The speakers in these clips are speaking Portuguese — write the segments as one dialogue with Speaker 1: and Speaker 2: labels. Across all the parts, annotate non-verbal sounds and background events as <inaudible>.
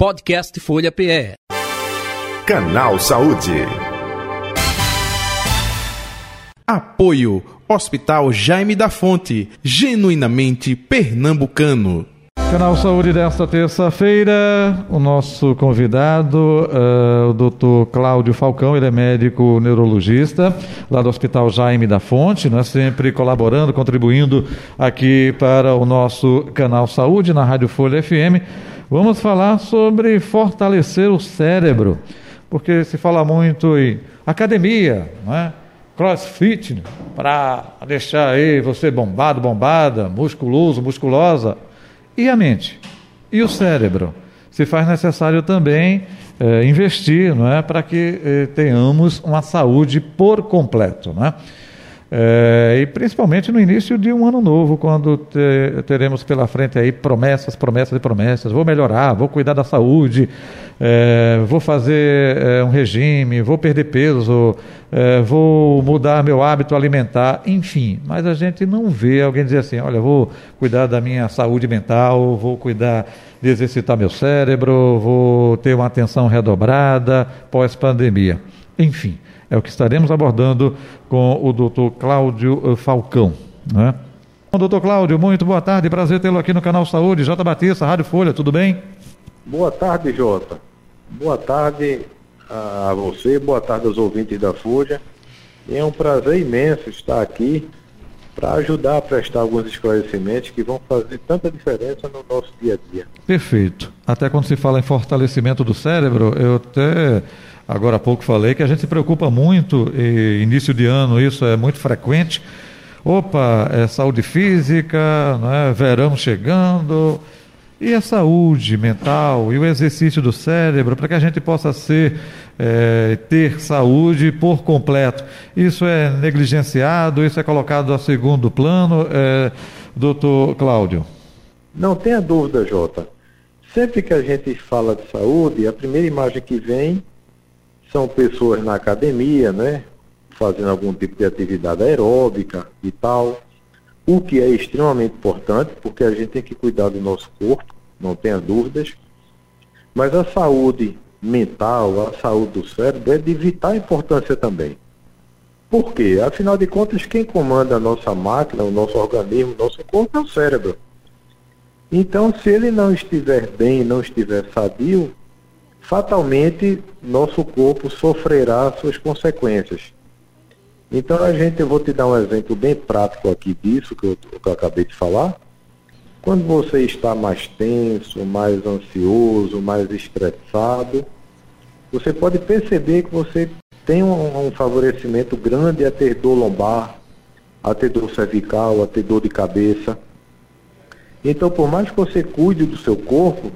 Speaker 1: Podcast Folha PE.
Speaker 2: Canal Saúde.
Speaker 3: Apoio Hospital Jaime da Fonte, genuinamente pernambucano.
Speaker 4: Canal Saúde desta terça-feira, o nosso convidado, uh, o doutor Cláudio Falcão, ele é médico neurologista lá do Hospital Jaime da Fonte, né, sempre colaborando, contribuindo aqui para o nosso Canal Saúde na Rádio Folha FM. Vamos falar sobre fortalecer o cérebro, porque se fala muito em academia, não é? crossfit, para deixar aí você bombado, bombada, musculoso, musculosa. E a mente? E o cérebro? Se faz necessário também é, investir não é, para que é, tenhamos uma saúde por completo. Não é? É, e principalmente no início de um ano novo, quando te, teremos pela frente aí promessas, promessas e promessas. Vou melhorar, vou cuidar da saúde, é, vou fazer é, um regime, vou perder peso, é, vou mudar meu hábito alimentar, enfim. Mas a gente não vê alguém dizer assim: olha, vou cuidar da minha saúde mental, vou cuidar de exercitar meu cérebro, vou ter uma atenção redobrada pós-pandemia. Enfim. É o que estaremos abordando com o doutor Cláudio eh, Falcão. Né? Bom, doutor Cláudio, muito boa tarde, prazer tê-lo aqui no canal Saúde, J. Batista, Rádio Folha, tudo bem?
Speaker 5: Boa tarde, Jota. Boa tarde a você, boa tarde aos ouvintes da Folha. E é um prazer imenso estar aqui para ajudar a prestar alguns esclarecimentos que vão fazer tanta diferença no nosso dia a dia.
Speaker 4: Perfeito. Até quando se fala em fortalecimento do cérebro, eu até Agora há pouco falei que a gente se preocupa muito, início de ano isso é muito frequente. Opa, é saúde física, né? verão chegando, e a saúde mental e o exercício do cérebro para que a gente possa ser é, ter saúde por completo. Isso é negligenciado, isso é colocado a segundo plano, é, doutor Cláudio?
Speaker 5: Não tenha dúvida, Jota. Sempre que a gente fala de saúde, a primeira imagem que vem são pessoas na academia, né? Fazendo algum tipo de atividade aeróbica e tal. O que é extremamente importante, porque a gente tem que cuidar do nosso corpo, não tenha dúvidas. Mas a saúde mental, a saúde do cérebro é de vital importância também. Por quê? Afinal de contas, quem comanda a nossa máquina, o nosso organismo, o nosso corpo é o cérebro. Então, se ele não estiver bem, não estiver sadio, fatalmente nosso corpo sofrerá suas consequências. Então a gente, eu vou te dar um exemplo bem prático aqui disso que eu, que eu acabei de falar. Quando você está mais tenso, mais ansioso, mais estressado, você pode perceber que você tem um, um, favorecimento grande a ter dor lombar, a ter dor cervical, a ter dor de cabeça. Então, por mais que você cuide do seu corpo,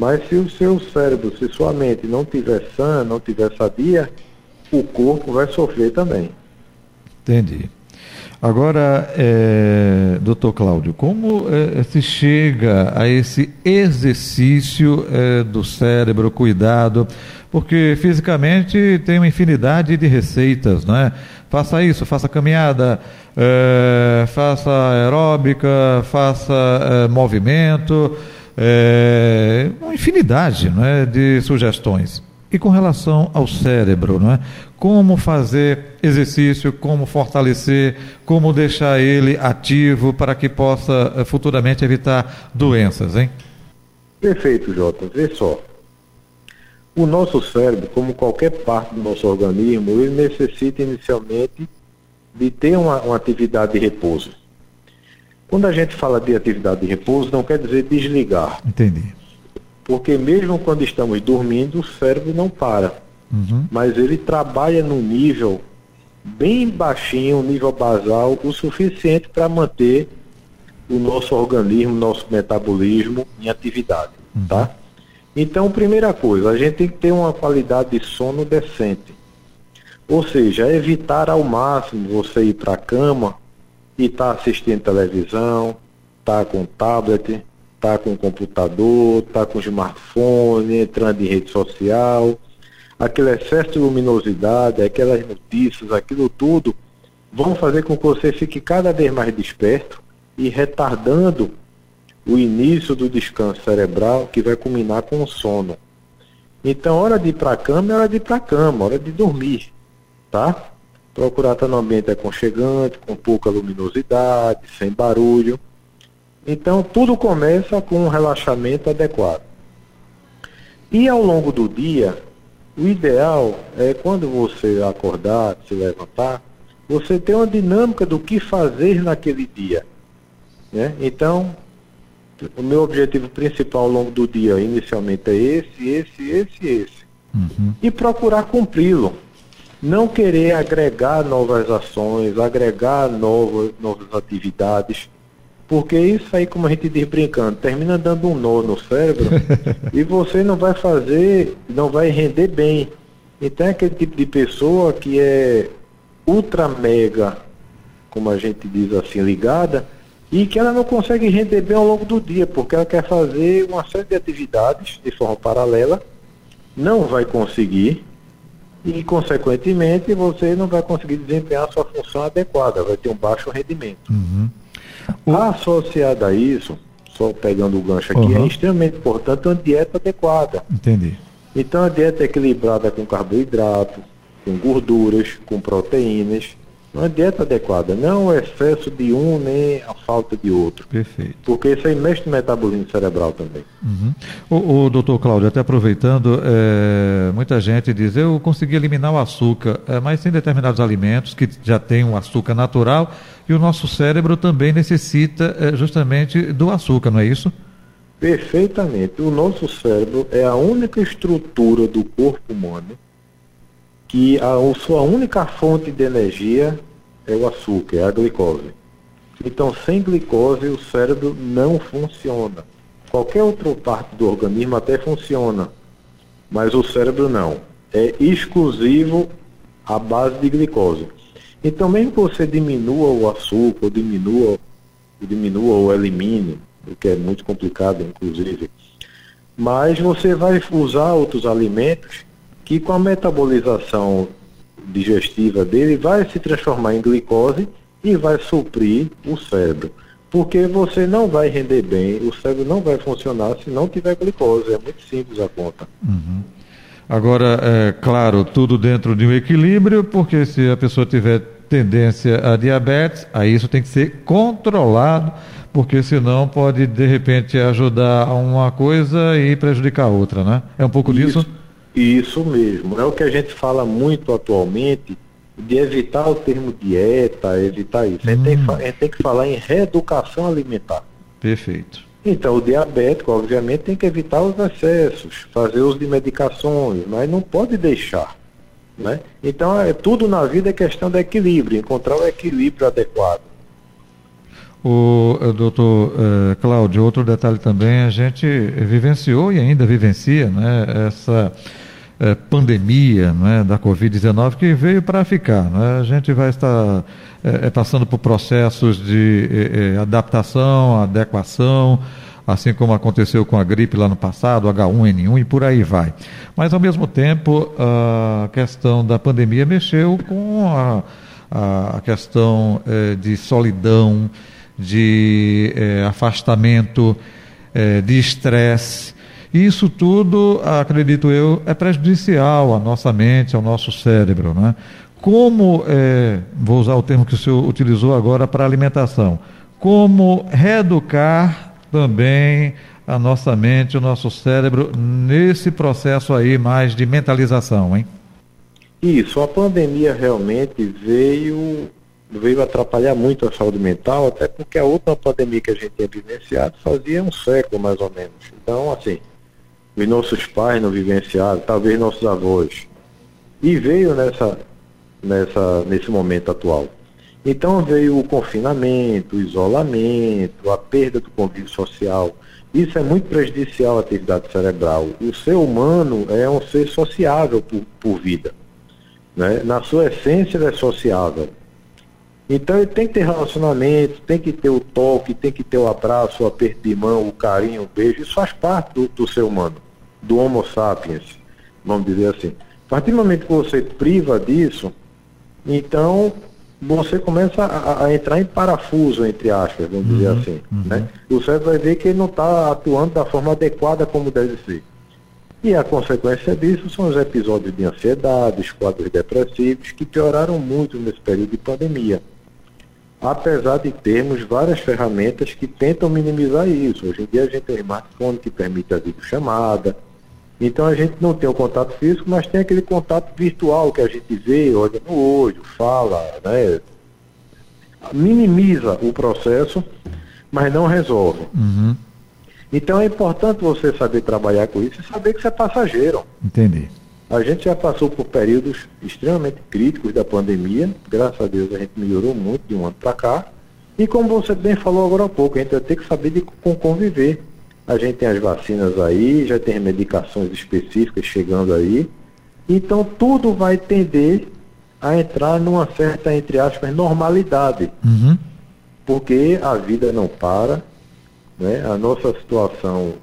Speaker 5: mas se o seu cérebro, se sua mente não tiver sã, não tiver sadia, o corpo vai sofrer também.
Speaker 4: Entendi. Agora, é, doutor Cláudio, como é, se chega a esse exercício é, do cérebro, cuidado? Porque fisicamente tem uma infinidade de receitas, não é? Faça isso, faça caminhada, é, faça aeróbica, faça é, movimento é, uma infinidade não é, de sugestões. E com relação ao cérebro, não é? como fazer exercício, como fortalecer, como deixar ele ativo para que possa eh, futuramente evitar doenças, hein?
Speaker 5: Perfeito, Jota. Vê só. O nosso cérebro, como qualquer parte do nosso organismo, ele necessita inicialmente de ter uma, uma atividade de repouso. Quando a gente fala de atividade de repouso, não quer dizer desligar.
Speaker 4: Entendi.
Speaker 5: Porque mesmo quando estamos dormindo, o cérebro não para. Uhum. Mas ele trabalha num nível bem baixinho, um nível basal, o suficiente para manter o nosso organismo, nosso metabolismo em atividade, uhum. tá? Então, primeira coisa, a gente tem que ter uma qualidade de sono decente. Ou seja, evitar ao máximo você ir para a cama e está assistindo televisão, está com tablet, está com computador, está com smartphone, entrando em rede social, aquele excesso de luminosidade, aquelas notícias, aquilo tudo, vão fazer com que você fique cada vez mais desperto e retardando o início do descanso cerebral que vai culminar com o sono. Então, hora de ir para a cama é hora de ir para a cama, hora de dormir, tá? Procurar estar no ambiente aconchegante, com pouca luminosidade, sem barulho. Então, tudo começa com um relaxamento adequado. E ao longo do dia, o ideal é quando você acordar, se levantar, você ter uma dinâmica do que fazer naquele dia. Né? Então, o meu objetivo principal ao longo do dia, inicialmente, é esse, esse, esse, esse. Uhum. E procurar cumpri-lo. Não querer agregar novas ações, agregar novas, novas atividades, porque isso aí, como a gente diz brincando, termina dando um nó no cérebro <laughs> e você não vai fazer, não vai render bem. Então é aquele tipo de pessoa que é ultra mega, como a gente diz assim, ligada, e que ela não consegue render bem ao longo do dia, porque ela quer fazer uma série de atividades de forma paralela, não vai conseguir, e consequentemente você não vai conseguir desempenhar sua função adequada, vai ter um baixo rendimento. Uhum. O... Associado a isso, só pegando o gancho aqui, uhum. é extremamente importante uma dieta adequada.
Speaker 4: Entendi.
Speaker 5: Então a dieta é equilibrada com carboidrato, com gorduras, com proteínas, uma dieta adequada, não o excesso de um nem a falta de outro.
Speaker 4: Perfeito.
Speaker 5: Porque isso aí mexe no metabolismo cerebral também.
Speaker 4: Uhum. O, o doutor Cláudio, até aproveitando, é, muita gente diz, eu consegui eliminar o açúcar, é, mas tem determinados alimentos que já têm um açúcar natural e o nosso cérebro também necessita é, justamente do açúcar, não é isso?
Speaker 5: Perfeitamente. O nosso cérebro é a única estrutura do corpo humano que a, sua única fonte de energia é o açúcar, é a glicose. Então, sem glicose, o cérebro não funciona. Qualquer outra parte do organismo até funciona, mas o cérebro não. É exclusivo à base de glicose. Então, mesmo que você diminua o açúcar, ou diminua, ou diminua ou elimine, o que é muito complicado, inclusive, mas você vai usar outros alimentos que com a metabolização digestiva dele vai se transformar em glicose e vai suprir o cérebro. Porque você não vai render bem, o cérebro não vai funcionar se não tiver glicose. É muito simples a conta.
Speaker 4: Uhum. Agora, é claro, tudo dentro de um equilíbrio, porque se a pessoa tiver tendência a diabetes, aí isso tem que ser controlado, porque senão pode de repente ajudar a uma coisa e prejudicar a outra, né? É um pouco isso. disso?
Speaker 5: Isso mesmo. É o que a gente fala muito atualmente de evitar o termo dieta, evitar isso. Hum. A, gente tem, a gente tem que falar em reeducação alimentar.
Speaker 4: Perfeito.
Speaker 5: Então, o diabético, obviamente, tem que evitar os excessos, fazer uso de medicações, mas não pode deixar. Né? Então, é, tudo na vida é questão de equilíbrio, encontrar o equilíbrio adequado.
Speaker 4: O eh, doutor eh, Cláudio, outro detalhe também, a gente vivenciou e ainda vivencia né, essa eh, pandemia né, da Covid-19 que veio para ficar. Né? A gente vai estar passando por processos de adaptação, adequação, assim como aconteceu com a gripe lá no passado, H1N1 e por aí vai. Mas, ao mesmo tempo, a questão da pandemia mexeu com a, a questão de solidão, de é, afastamento, é, de estresse. Isso tudo, acredito eu, é prejudicial à nossa mente, ao nosso cérebro. Né? Como, é, vou usar o termo que o senhor utilizou agora para alimentação, como reeducar também a nossa mente, o nosso cérebro nesse processo aí mais de mentalização, hein?
Speaker 5: Isso, a pandemia realmente veio veio atrapalhar muito a saúde mental, até porque a última pandemia que a gente tinha vivenciado fazia um século mais ou menos. Então, assim, os nossos pais não vivenciaram, talvez nossos avós. E veio nessa, nessa, nesse momento atual. Então veio o confinamento, o isolamento, a perda do convívio social. Isso é muito prejudicial à atividade cerebral. O ser humano é um ser sociável por, por vida. Né? Na sua essência, ele é sociável. Então ele tem que ter relacionamento, tem que ter o toque, tem que ter o abraço, o aperto de mão, o carinho, o beijo. Isso faz parte do, do ser humano, do Homo sapiens, vamos dizer assim. A partir do momento que você priva disso, então você começa a, a entrar em parafuso, entre aspas, vamos dizer
Speaker 4: Uhum,
Speaker 5: assim.
Speaker 4: uhum.
Speaker 5: Né? O cérebro vai ver que ele não está atuando da forma adequada como deve ser. E a consequência disso são os episódios de ansiedade, os quadros depressivos, que pioraram muito nesse período de pandemia. Apesar de termos várias ferramentas que tentam minimizar isso. Hoje em dia a gente tem smartphone que permite a videochamada. Então a gente não tem o contato físico, mas tem aquele contato virtual que a gente vê, olha no olho, fala, né? Minimiza o processo, mas não resolve.
Speaker 4: Uhum.
Speaker 5: Então é importante você saber trabalhar com isso e saber que isso é passageiro.
Speaker 4: Entendi.
Speaker 5: A gente já passou por períodos extremamente críticos da pandemia, graças a Deus a gente melhorou muito de um ano para cá. E como você bem falou agora há pouco, a gente vai ter que saber de conviver. A gente tem as vacinas aí, já tem medicações específicas chegando aí. Então tudo vai tender a entrar numa certa, entre aspas, normalidade
Speaker 4: Uhum.
Speaker 5: porque a vida não para, né? a nossa situação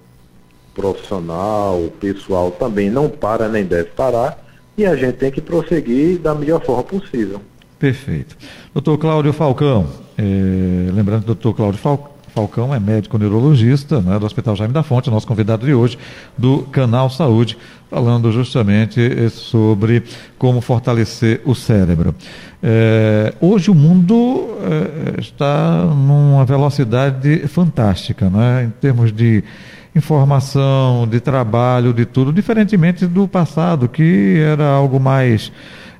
Speaker 5: profissional, pessoal também não para nem deve parar, e a gente tem que prosseguir da melhor forma possível.
Speaker 4: Perfeito. Doutor Cláudio Falcão, eh, lembrando doutor Cláudio Fal- Falcão é médico neurologista né, do Hospital Jaime da Fonte, nosso convidado de hoje, do Canal Saúde, falando justamente eh, sobre como fortalecer o cérebro. Eh, hoje o mundo eh, está numa velocidade fantástica, né, em termos de informação, de trabalho, de tudo, diferentemente do passado, que era algo mais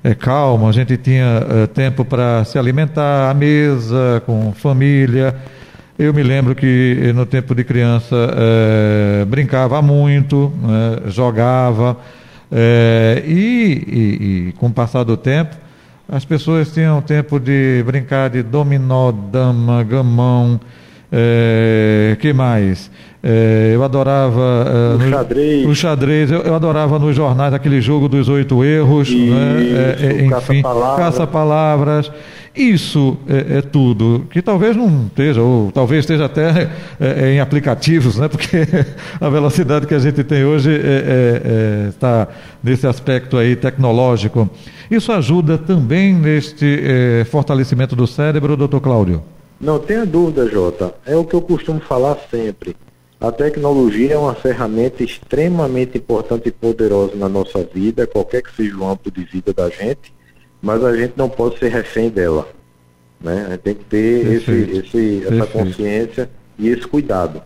Speaker 4: é, calmo, a gente tinha é, tempo para se alimentar à mesa, com família. Eu me lembro que eh, no tempo de criança é, brincava muito, né, jogava, é, e, e- e com o passar do tempo, as pessoas tinham tempo de brincar de dominó, dama, gamão, é, que mais? É, eu adorava é,
Speaker 5: O
Speaker 4: no-
Speaker 5: xadrez.
Speaker 4: o xadrez, eu, eu adorava nos jornais aquele jogo dos oito erros,
Speaker 5: Isso,
Speaker 4: né? É, é, enfim,
Speaker 5: caça-palavras.
Speaker 4: Isso é, é tudo, que talvez não esteja, ou talvez esteja até é, é, em aplicativos, né? porque <laughs> a velocidade que a gente tem hoje está nesse aspecto aí tecnológico. Isso ajuda também neste é, fortalecimento do cérebro, doutor Cláudio?
Speaker 5: Não tenha dúvida, Jota. É o que eu costumo falar sempre. A tecnologia é uma ferramenta extremamente importante e poderosa na nossa vida, qualquer que seja o âmbito de vida da gente, mas a gente não pode ser refém dela. Né? A gente tem que ter esse, esse, essa
Speaker 4: Perfeito.
Speaker 5: consciência e esse cuidado.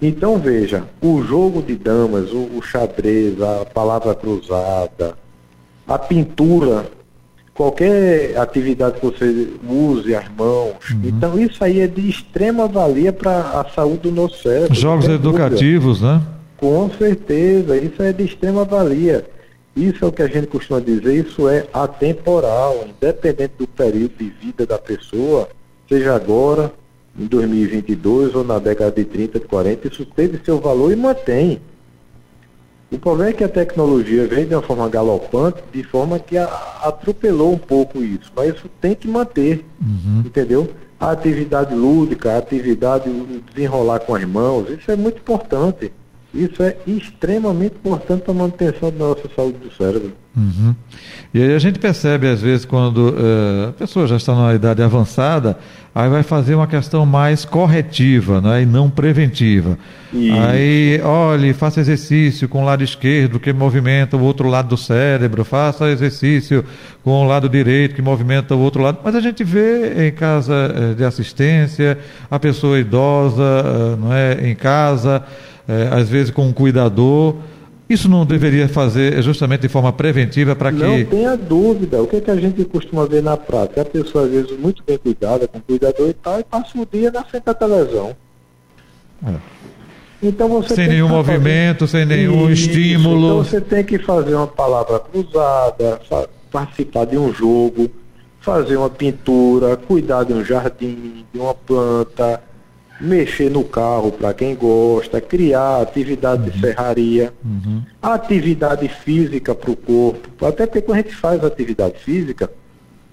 Speaker 5: Então veja, o jogo de damas, o, o xadrez, a palavra cruzada, a pintura, qualquer atividade que você use as mãos.
Speaker 4: Uhum.
Speaker 5: Então isso aí é de extrema valia para a saúde do nosso cérebro.
Speaker 4: Jogos
Speaker 5: tem dúvida.
Speaker 4: educativos, né?
Speaker 5: Com certeza, isso é de extrema valia. Isso é o que a gente costuma dizer, isso é atemporal, independente do período de vida da pessoa, seja agora, em 2022 ou na década de 30, de 40, isso teve seu valor e mantém. O problema é que a tecnologia veio de uma forma galopante, de forma que atropelou um pouco isso, mas isso tem que manter, entendeu? A atividade lúdica, a atividade de desenrolar com as mãos, isso é muito importante. Isso é extremamente importante para a manutenção da nossa saúde do cérebro.
Speaker 4: Uhum. E aí a gente percebe, às vezes, quando eh, a pessoa já está numa idade avançada, aí vai fazer uma questão mais corretiva né, e não preventiva. Aí, olhe, faça exercício com o lado esquerdo, que movimenta o outro lado do cérebro, faça exercício com o lado direito, que movimenta o outro lado. Mas a gente vê em casa eh, de assistência, a pessoa idosa, eh, não é, em casa, eh, às vezes com um cuidador. Isso não deveria fazer justamente de forma preventiva para que.
Speaker 5: Não tenha dúvida. O que, é que a gente costuma ver na prática? A pessoa, às vezes, muito bem cuidada, com cuidador e tal, e passa o dia na frente da televisão.
Speaker 4: É.
Speaker 5: Então você
Speaker 4: Sem nenhum movimento, sem nenhum
Speaker 5: Isso.
Speaker 4: estímulo.
Speaker 5: Então você tem que fazer uma palavra cruzada, participar de um jogo, fazer uma pintura, cuidar de um jardim, de uma planta, mexer no carro para quem gosta, criar atividade de serraria,
Speaker 4: Uhum.
Speaker 5: atividade física para o corpo. Até porque quando a gente faz atividade física,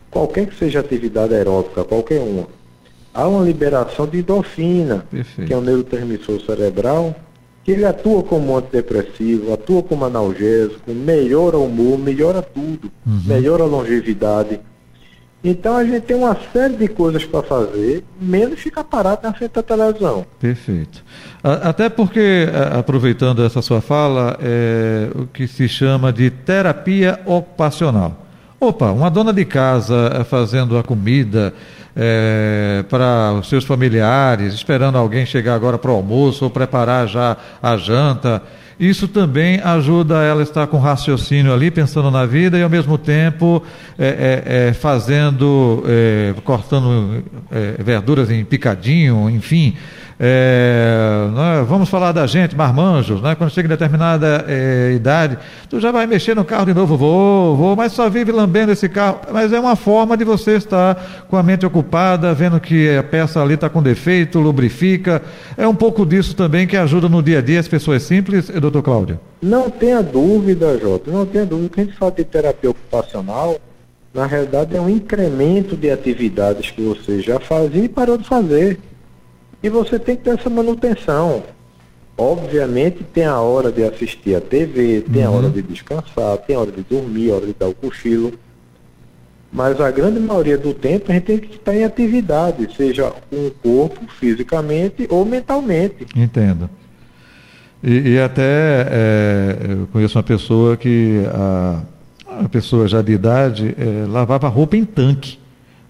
Speaker 5: qualquer que seja atividade aeróbica, qualquer uma, há uma liberação de endorfina,
Speaker 4: Perfeito.
Speaker 5: que é um neurotransmissor cerebral, que ele atua como antidepressivo, atua como analgésico, melhora o humor, melhora tudo, melhora a longevidade. Então a gente tem uma série de coisas para fazer, menos ficar parado na frente da televisão.
Speaker 4: Perfeito. Até porque, aproveitando essa sua fala, é o que se chama de terapia ocupacional. Opa, uma dona de casa fazendo a comida é, para os seus familiares, esperando alguém chegar agora para o almoço ou preparar já a janta. Isso também ajuda ela a estar com raciocínio ali, pensando na vida e ao mesmo tempo é, é, é fazendo, é, cortando é, verduras em picadinho, enfim. É, né, vamos falar da gente, marmanjos, né? quando chega em determinada é, idade, tu já vai mexer no carro de novo, vou, vou, mas só vive lambendo esse carro. Mas é uma forma de você estar com a mente ocupada, vendo que a peça ali está com defeito, lubrifica. É um pouco disso também que ajuda no dia a dia as pessoas simples, doutor Cláudio?
Speaker 5: Não tenha dúvida, Jota, não tenha dúvida que a gente fala de terapia ocupacional, na realidade é um incremento de atividades que você já fazia e parou de fazer. E você tem que ter essa manutenção. Obviamente tem a hora de assistir a TV, tem uhum. a hora de descansar, tem a hora de dormir, a hora de dar o cochilo. Mas a grande maioria do tempo a gente tem que estar em atividade, seja com o corpo, fisicamente ou mentalmente.
Speaker 4: Entendo. E, e até é, eu conheço uma pessoa que a, a pessoa já de idade é, lavava roupa em tanque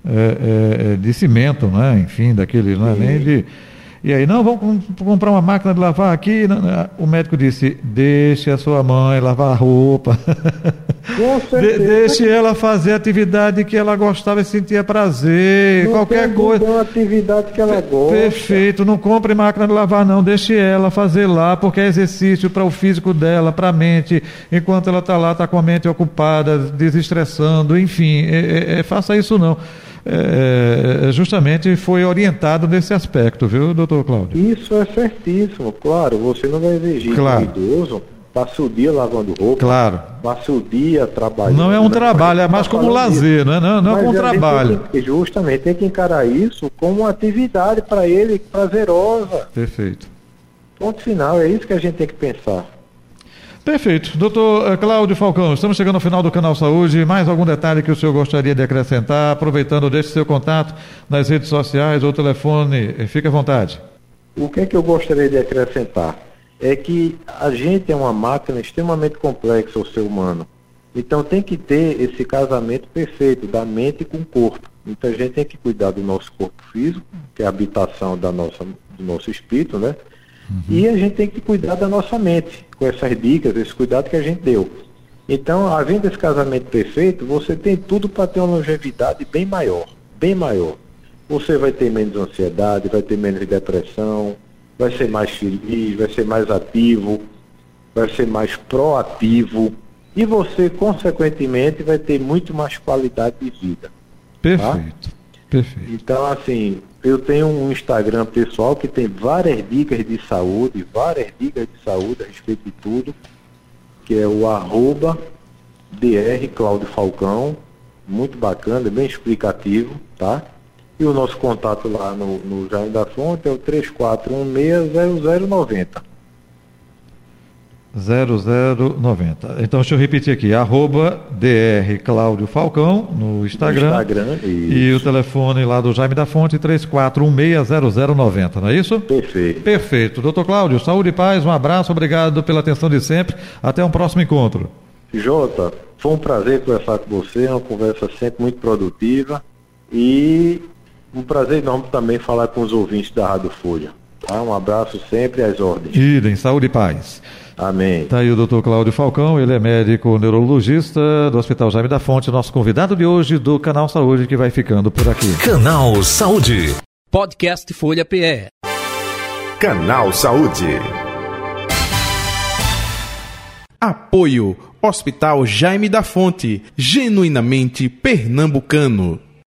Speaker 4: é, é, é, de cimento, né? enfim, daquele, não é nem de. E aí, não, vamos comprar uma máquina de lavar aqui. O médico disse: deixe a sua mãe lavar a roupa. <laughs> De, deixe ela fazer a atividade que ela gostava e sentia prazer, não qualquer coisa.
Speaker 5: Uma atividade que ela gosta.
Speaker 4: Perfeito, não compre máquina de lavar, não. Deixe ela fazer lá, porque é exercício para o físico dela, para a mente. Enquanto ela está lá, está com a mente ocupada, desestressando, enfim. É, é, é, faça isso não. É, é, justamente foi orientado nesse aspecto, viu, doutor Cláudio?
Speaker 5: Isso é certíssimo, claro. Você não vai exigir claro. do idoso passa o dia lavando roupa,
Speaker 4: claro.
Speaker 5: passa o dia trabalhando.
Speaker 4: Não é um trabalho, é mais tá como lazer, não é, não, não é um trabalho.
Speaker 5: Que, justamente tem que encarar isso como uma atividade para ele prazerosa.
Speaker 4: Perfeito.
Speaker 5: Ponto final, é isso que a gente tem que pensar.
Speaker 4: Perfeito. Doutor eh, Cláudio Falcão, estamos chegando ao final do Canal Saúde. Mais algum detalhe que o senhor gostaria de acrescentar? Aproveitando, deixe seu contato nas redes sociais ou telefone. Eh, fique à vontade.
Speaker 5: O que é que eu gostaria de acrescentar? É que a gente é uma máquina extremamente complexa, o ser humano. Então tem que ter esse casamento perfeito da mente com o corpo. Então a gente tem que cuidar do nosso corpo físico, que é a habitação da nossa, do nosso espírito, né? Uhum. E a gente tem que cuidar da nossa mente, com essas dicas, esse cuidado que a gente deu. Então, havendo esse casamento perfeito, você tem tudo para ter uma longevidade bem maior, bem maior. Você vai ter menos ansiedade, vai ter menos depressão, vai ser mais feliz, vai ser mais ativo, vai ser mais proativo e você, consequentemente, vai ter muito mais qualidade de vida.
Speaker 4: Perfeito. Tá? Perfeito.
Speaker 5: Então, assim, eu tenho um Instagram pessoal que tem várias dicas de saúde, várias dicas de saúde a respeito de tudo, que é o arroba DR Falcão, muito bacana, bem explicativo, tá? E o nosso contato lá no, no Jaime da Fonte é o 34160090.
Speaker 4: 0090. Então, deixa eu repetir aqui, arroba DR Cláudio Falcão no Instagram. No Instagram e o telefone lá do Jaime da Fonte, 34160090, não é isso?
Speaker 5: Perfeito.
Speaker 4: Perfeito. Doutor Cláudio, saúde e paz, um abraço, obrigado pela atenção de sempre. Até um próximo encontro.
Speaker 5: Jota, foi um prazer conversar com você, uma conversa sempre muito produtiva e um prazer enorme também falar com os ouvintes da Rádio Folha. Tá? Um abraço sempre às ordens.
Speaker 4: Idem, saúde e paz.
Speaker 5: Amém.
Speaker 4: Está aí o doutor Cláudio Falcão, ele é médico neurologista do Hospital Jaime da Fonte, nosso convidado de hoje do Canal Saúde, que vai ficando por aqui.
Speaker 2: Canal Saúde.
Speaker 1: Podcast Folha PE.
Speaker 2: Canal Saúde.
Speaker 3: Apoio Hospital Jaime da Fonte, genuinamente pernambucano.